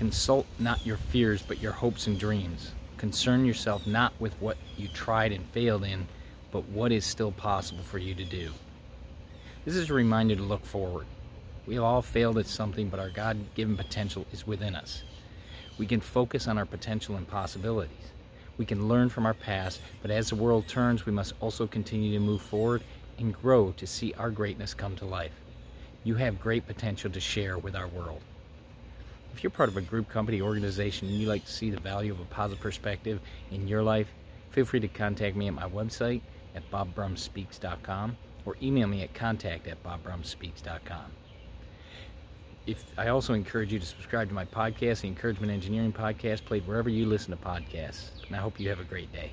Consult not your fears, but your hopes and dreams. Concern yourself not with what you tried and failed in, but what is still possible for you to do. This is a reminder to look forward. We have all failed at something, but our God given potential is within us. We can focus on our potential and possibilities. We can learn from our past, but as the world turns, we must also continue to move forward and grow to see our greatness come to life. You have great potential to share with our world. If you're part of a group, company, organization, and you like to see the value of a positive perspective in your life, feel free to contact me at my website at bobbrumspeaks.com or email me at contact at bobbrumspeaks.com. If I also encourage you to subscribe to my podcast, the Encouragement Engineering Podcast, played wherever you listen to podcasts. And I hope you have a great day.